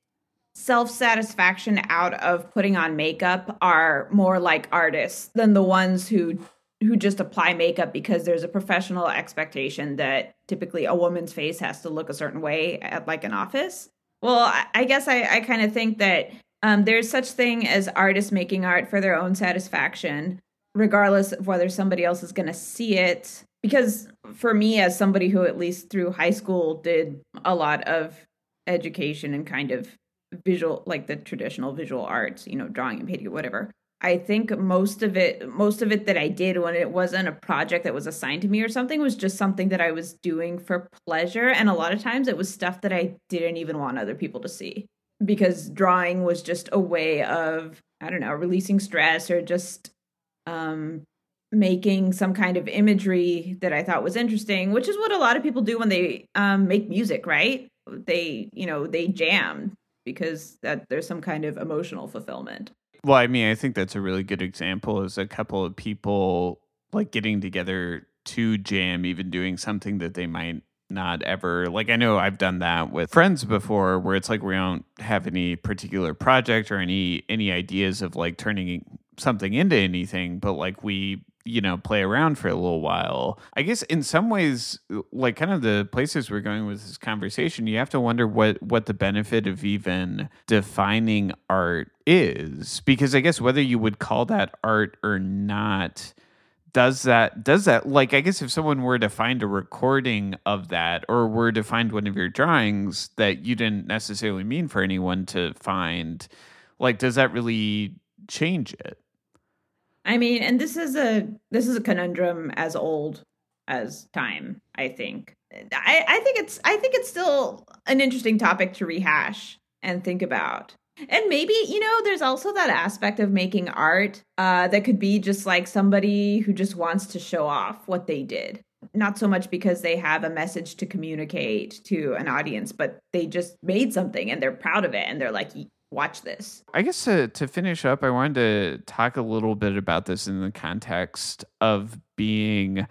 Speaker 2: self satisfaction out of putting on makeup are more like artists than the ones who who just apply makeup because there's a professional expectation that typically a woman's face has to look a certain way at like an office. Well, I, guess I, I kind of think that um, there's such thing as artists making art for their own satisfaction, regardless of whether somebody else is going to see it. Because for me, as somebody who at least through high school did a lot of education and kind of visual like the traditional visual arts you know drawing and painting whatever. I think most of it most of it that I did when it wasn't a project that was assigned to me or something was just something that I was doing for pleasure. And a lot of times it was stuff that I didn't even want other people to see because drawing was just a way of I don't know, releasing stress or just um making some kind of imagery that I thought was interesting, which is what a lot of people do when they um make music, right? They, you know, they jam because that there's some kind of emotional fulfillment.
Speaker 1: Well, I mean, I think that's a really good example is a couple of people like getting together to jam, even doing something that they might not ever like I know I've done that with friends before where it's like we don't have any particular project or any any ideas of like turning something into anything, but like we you know play around for a little while. I guess in some ways like kind of the places we're going with this conversation you have to wonder what what the benefit of even defining art is. Because i guess whether you would call that art or not does that does that like i guess if someone were to find a recording of that or were to find one of your drawings that you didn't necessarily mean for anyone to find like does that really change it
Speaker 2: I mean, and this is a this is a conundrum as old as time. I think. I, I think it's I think it's still an interesting topic to rehash and think about. And maybe, you know, there's also that aspect of making art uh, that could be just like somebody who just wants to show off what they did. Not so much because they have a message to communicate to an audience, but they just made something and they're proud of it and they're like, watch this.
Speaker 1: I guess to, to finish up, I wanted to talk a little bit about this in the context of being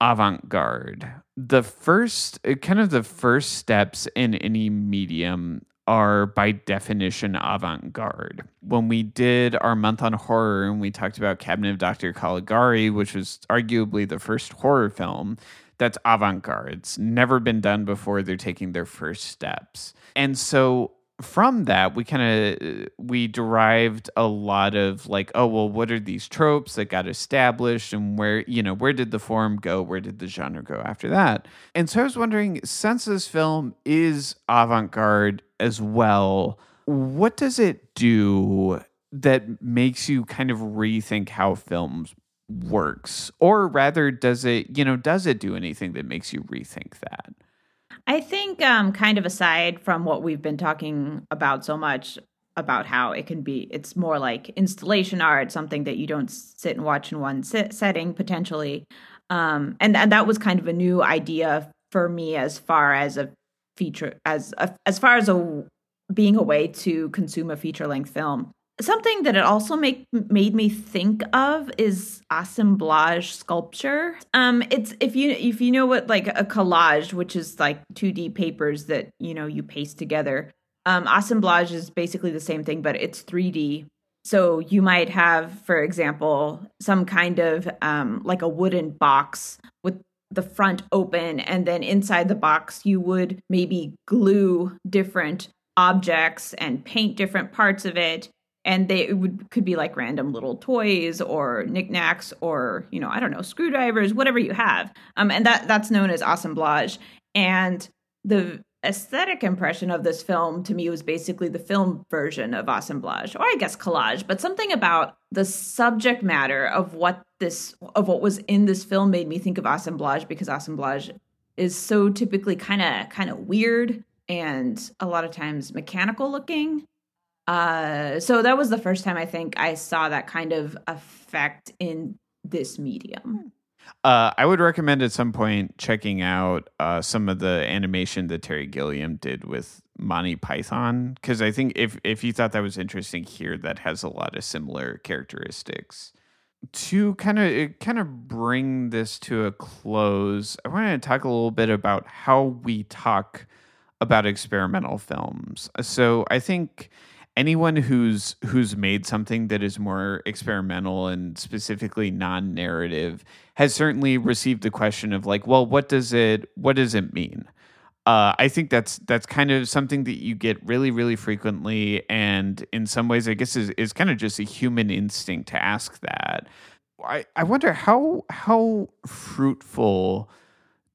Speaker 1: avant garde. The first, uh, kind of the first steps in any medium are by definition avant garde. When we did our month on horror and we talked about Cabinet of Dr. Caligari, which was arguably the first horror film, that's avant garde. It's never been done before. They're taking their first steps. And so from that we kind of we derived a lot of like oh well what are these tropes that got established and where you know where did the form go? Where did the genre go after that? And so i was wondering since this film is avant-garde as well what does it do that makes you kind of rethink how films works? Or rather does it you know does it do anything that makes you rethink that
Speaker 2: I think, um, kind of aside from what we've been talking about so much about how it can be, it's more like installation art, something that you don't sit and watch in one sit- setting potentially. Um, and, and that was kind of a new idea for me as far as a feature, as a, as far as a being a way to consume a feature length film. Something that it also make made me think of is assemblage sculpture. Um, it's if you if you know what like a collage, which is like two D papers that you know you paste together. Um, assemblage is basically the same thing, but it's three D. So you might have, for example, some kind of um, like a wooden box with the front open, and then inside the box you would maybe glue different objects and paint different parts of it and they would could be like random little toys or knickknacks or you know I don't know screwdrivers, whatever you have. Um, and that that's known as assemblage. And the aesthetic impression of this film to me was basically the film version of assemblage, or I guess collage. But something about the subject matter of what this of what was in this film made me think of assemblage because assemblage is so typically kind of kind of weird and a lot of times mechanical looking uh, so that was the first time I think I saw that kind of effect in this medium.
Speaker 1: Uh, I would recommend at some point checking out uh, some of the animation that Terry Gilliam did with Monty Python because I think if if you thought that was interesting here, that has a lot of similar characteristics. To kind of kind of bring this to a close, I want to talk a little bit about how we talk about experimental films. So I think anyone who's who's made something that is more experimental and specifically non-narrative has certainly received the question of like well what does it what does it mean? Uh, I think that's that's kind of something that you get really really frequently and in some ways I guess is, is kind of just a human instinct to ask that. I, I wonder how how fruitful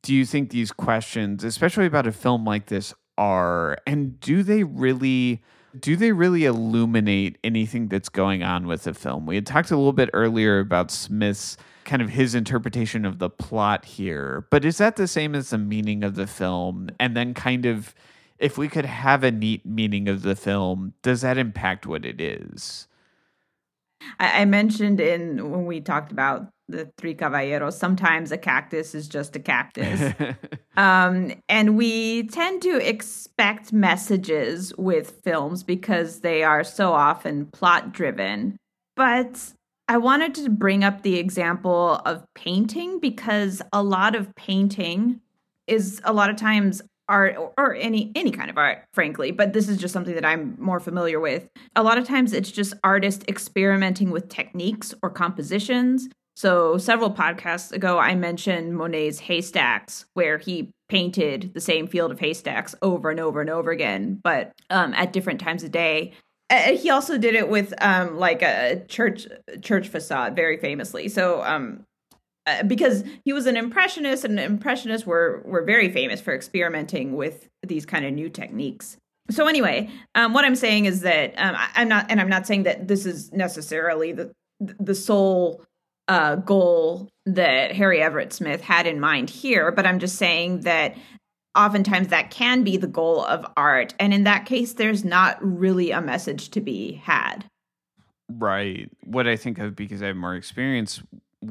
Speaker 1: do you think these questions especially about a film like this are? And do they really do they really illuminate anything that's going on with the film? We had talked a little bit earlier about Smith's kind of his interpretation of the plot here, but is that the same as the meaning of the film? And then kind of if we could have a neat meaning of the film, does that impact what it is?
Speaker 2: I, mentioned in when we talked about the three caballeros sometimes a cactus is just a cactus. *laughs* Um, and we tend to expect messages with films because they are so often plot driven but i wanted to bring up the example of painting because a lot of painting is a lot of times art or, or, any any kind of art frankly but this is just something that i'm more familiar with. A lot of times it's just artists experimenting with techniques or compositions. So several podcasts ago i mentioned monet's haystacks where he painted the same field of haystacks over and over and over again but um, at different times of day. Uh, he also did it with um, like a church church facade very famously. So um, uh, because he was an impressionist and impressionists were were very famous for experimenting with these kind of new techniques. So anyway um, what i'm saying is that um, I, am not and i'm not saying that this is necessarily the the sole uh, goal that harry everett smith had in mind here but i'm just saying that oftentimes that can be the goal of art and in that case there's not really a message to be had.
Speaker 1: Right. What i think of because i have more experience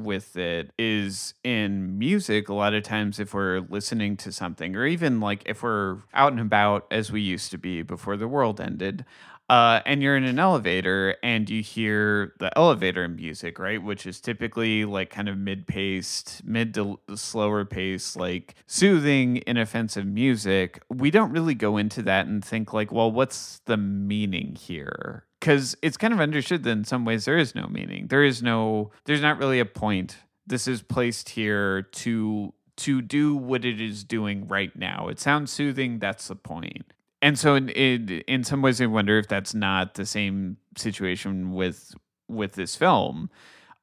Speaker 1: with it is in music a lot of times if we're listening to something or even like if we're out and about as we used to be before the world ended uh, and you're in an elevator and you hear the elevator music right? Which is typically like kind of mid-paced mid to slower pace like soothing inoffensive music. We don't really go into that and think like well what's the meaning here because it's kind of understood that in some ways there is no meaning. There is no, there's not really a point. This is placed here to to do what it is doing right now. It sounds soothing. That's the point. And so, in in, in some ways, I wonder if that's not the same situation with with this film.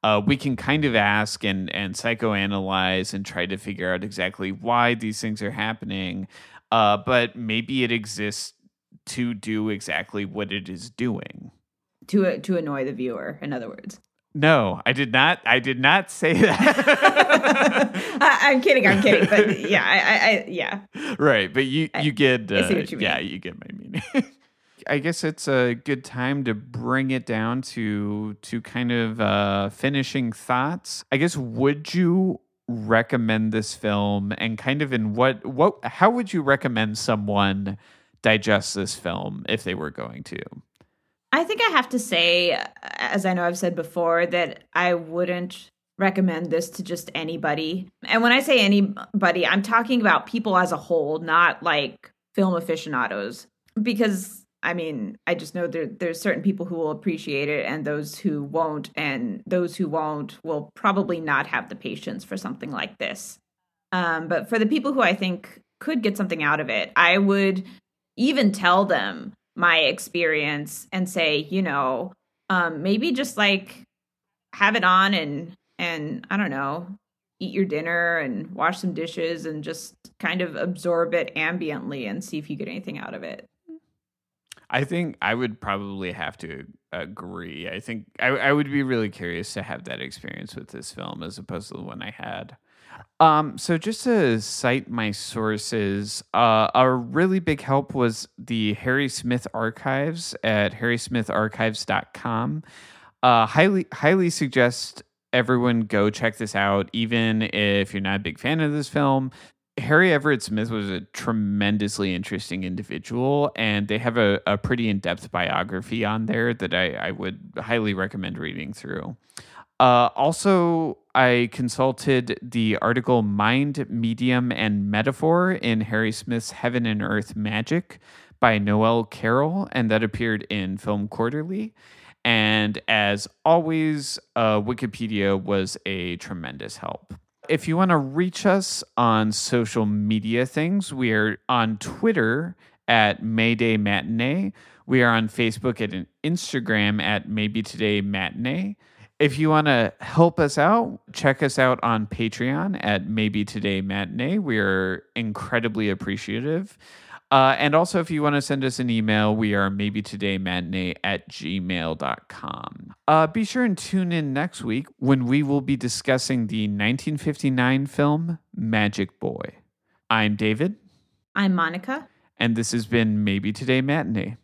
Speaker 1: Uh, we can kind of ask and and psychoanalyze and try to figure out exactly why these things are happening. Uh, but maybe it exists to do exactly what it is doing.
Speaker 2: To to annoy the viewer, in other words.
Speaker 1: No, I did not. I did not say
Speaker 2: that. *laughs* I, am kidding. I'm kidding. But yeah, I, I yeah.
Speaker 1: Right, but you you get. Uh, I see what you mean. Yeah, you get my meaning. *laughs* I guess it's a good time to bring it down to to kind of uh, finishing thoughts. I guess would you recommend this film, and kind of in what what how would you recommend someone digest this film if they were going to?
Speaker 2: I think I have to say, as I know I've said before, that I wouldn't recommend this to just anybody. And when I say anybody, I'm talking about people as a whole, not like film aficionados. Because I mean, I just know there there's certain people who will appreciate it and those who won't, and those who won't will probably not have the patience for something like this. Um, but for the people who I think could get something out of it, I would even tell them my experience and say, you know, um, maybe just like have it on and and I don't know, eat your dinner and wash some dishes and just kind of absorb it ambiently and see if you get anything out of it.
Speaker 1: I think I would probably have to agree. I think I, I would be really curious to have that experience with this film as opposed to the one I had. Um, so just to cite my sources, uh, a really big help was the Harry Smith archives at harrysmitharchives.com. Uh, highly, highly suggest everyone go check this out, even if you're not a big fan of this film. Harry Everett Smith was a tremendously interesting individual, and they have a, a pretty in depth biography on there that I, I would highly recommend reading through. Uh, also, I consulted the article Mind, Medium, and Metaphor in Harry Smith's Heaven and Earth Magic by Noel Carroll, and that appeared in Film Quarterly. And as always, uh, Wikipedia was a tremendous help. If you want to reach us on social media things, we are on Twitter at Mayday Matinee. We are on Facebook and Instagram at Maybe Today Matinee. If you want to help us out, check us out on Patreon at Maybe Today Matinee. We are incredibly appreciative. Uh, and also, if you want to send us an email, we are maybe today matinee at gmail.com. Uh, be sure and tune in next week when we will be discussing the 1959 film Magic Boy. I'm David.
Speaker 2: I'm Monica.
Speaker 1: And this has been Maybe Today Matinee.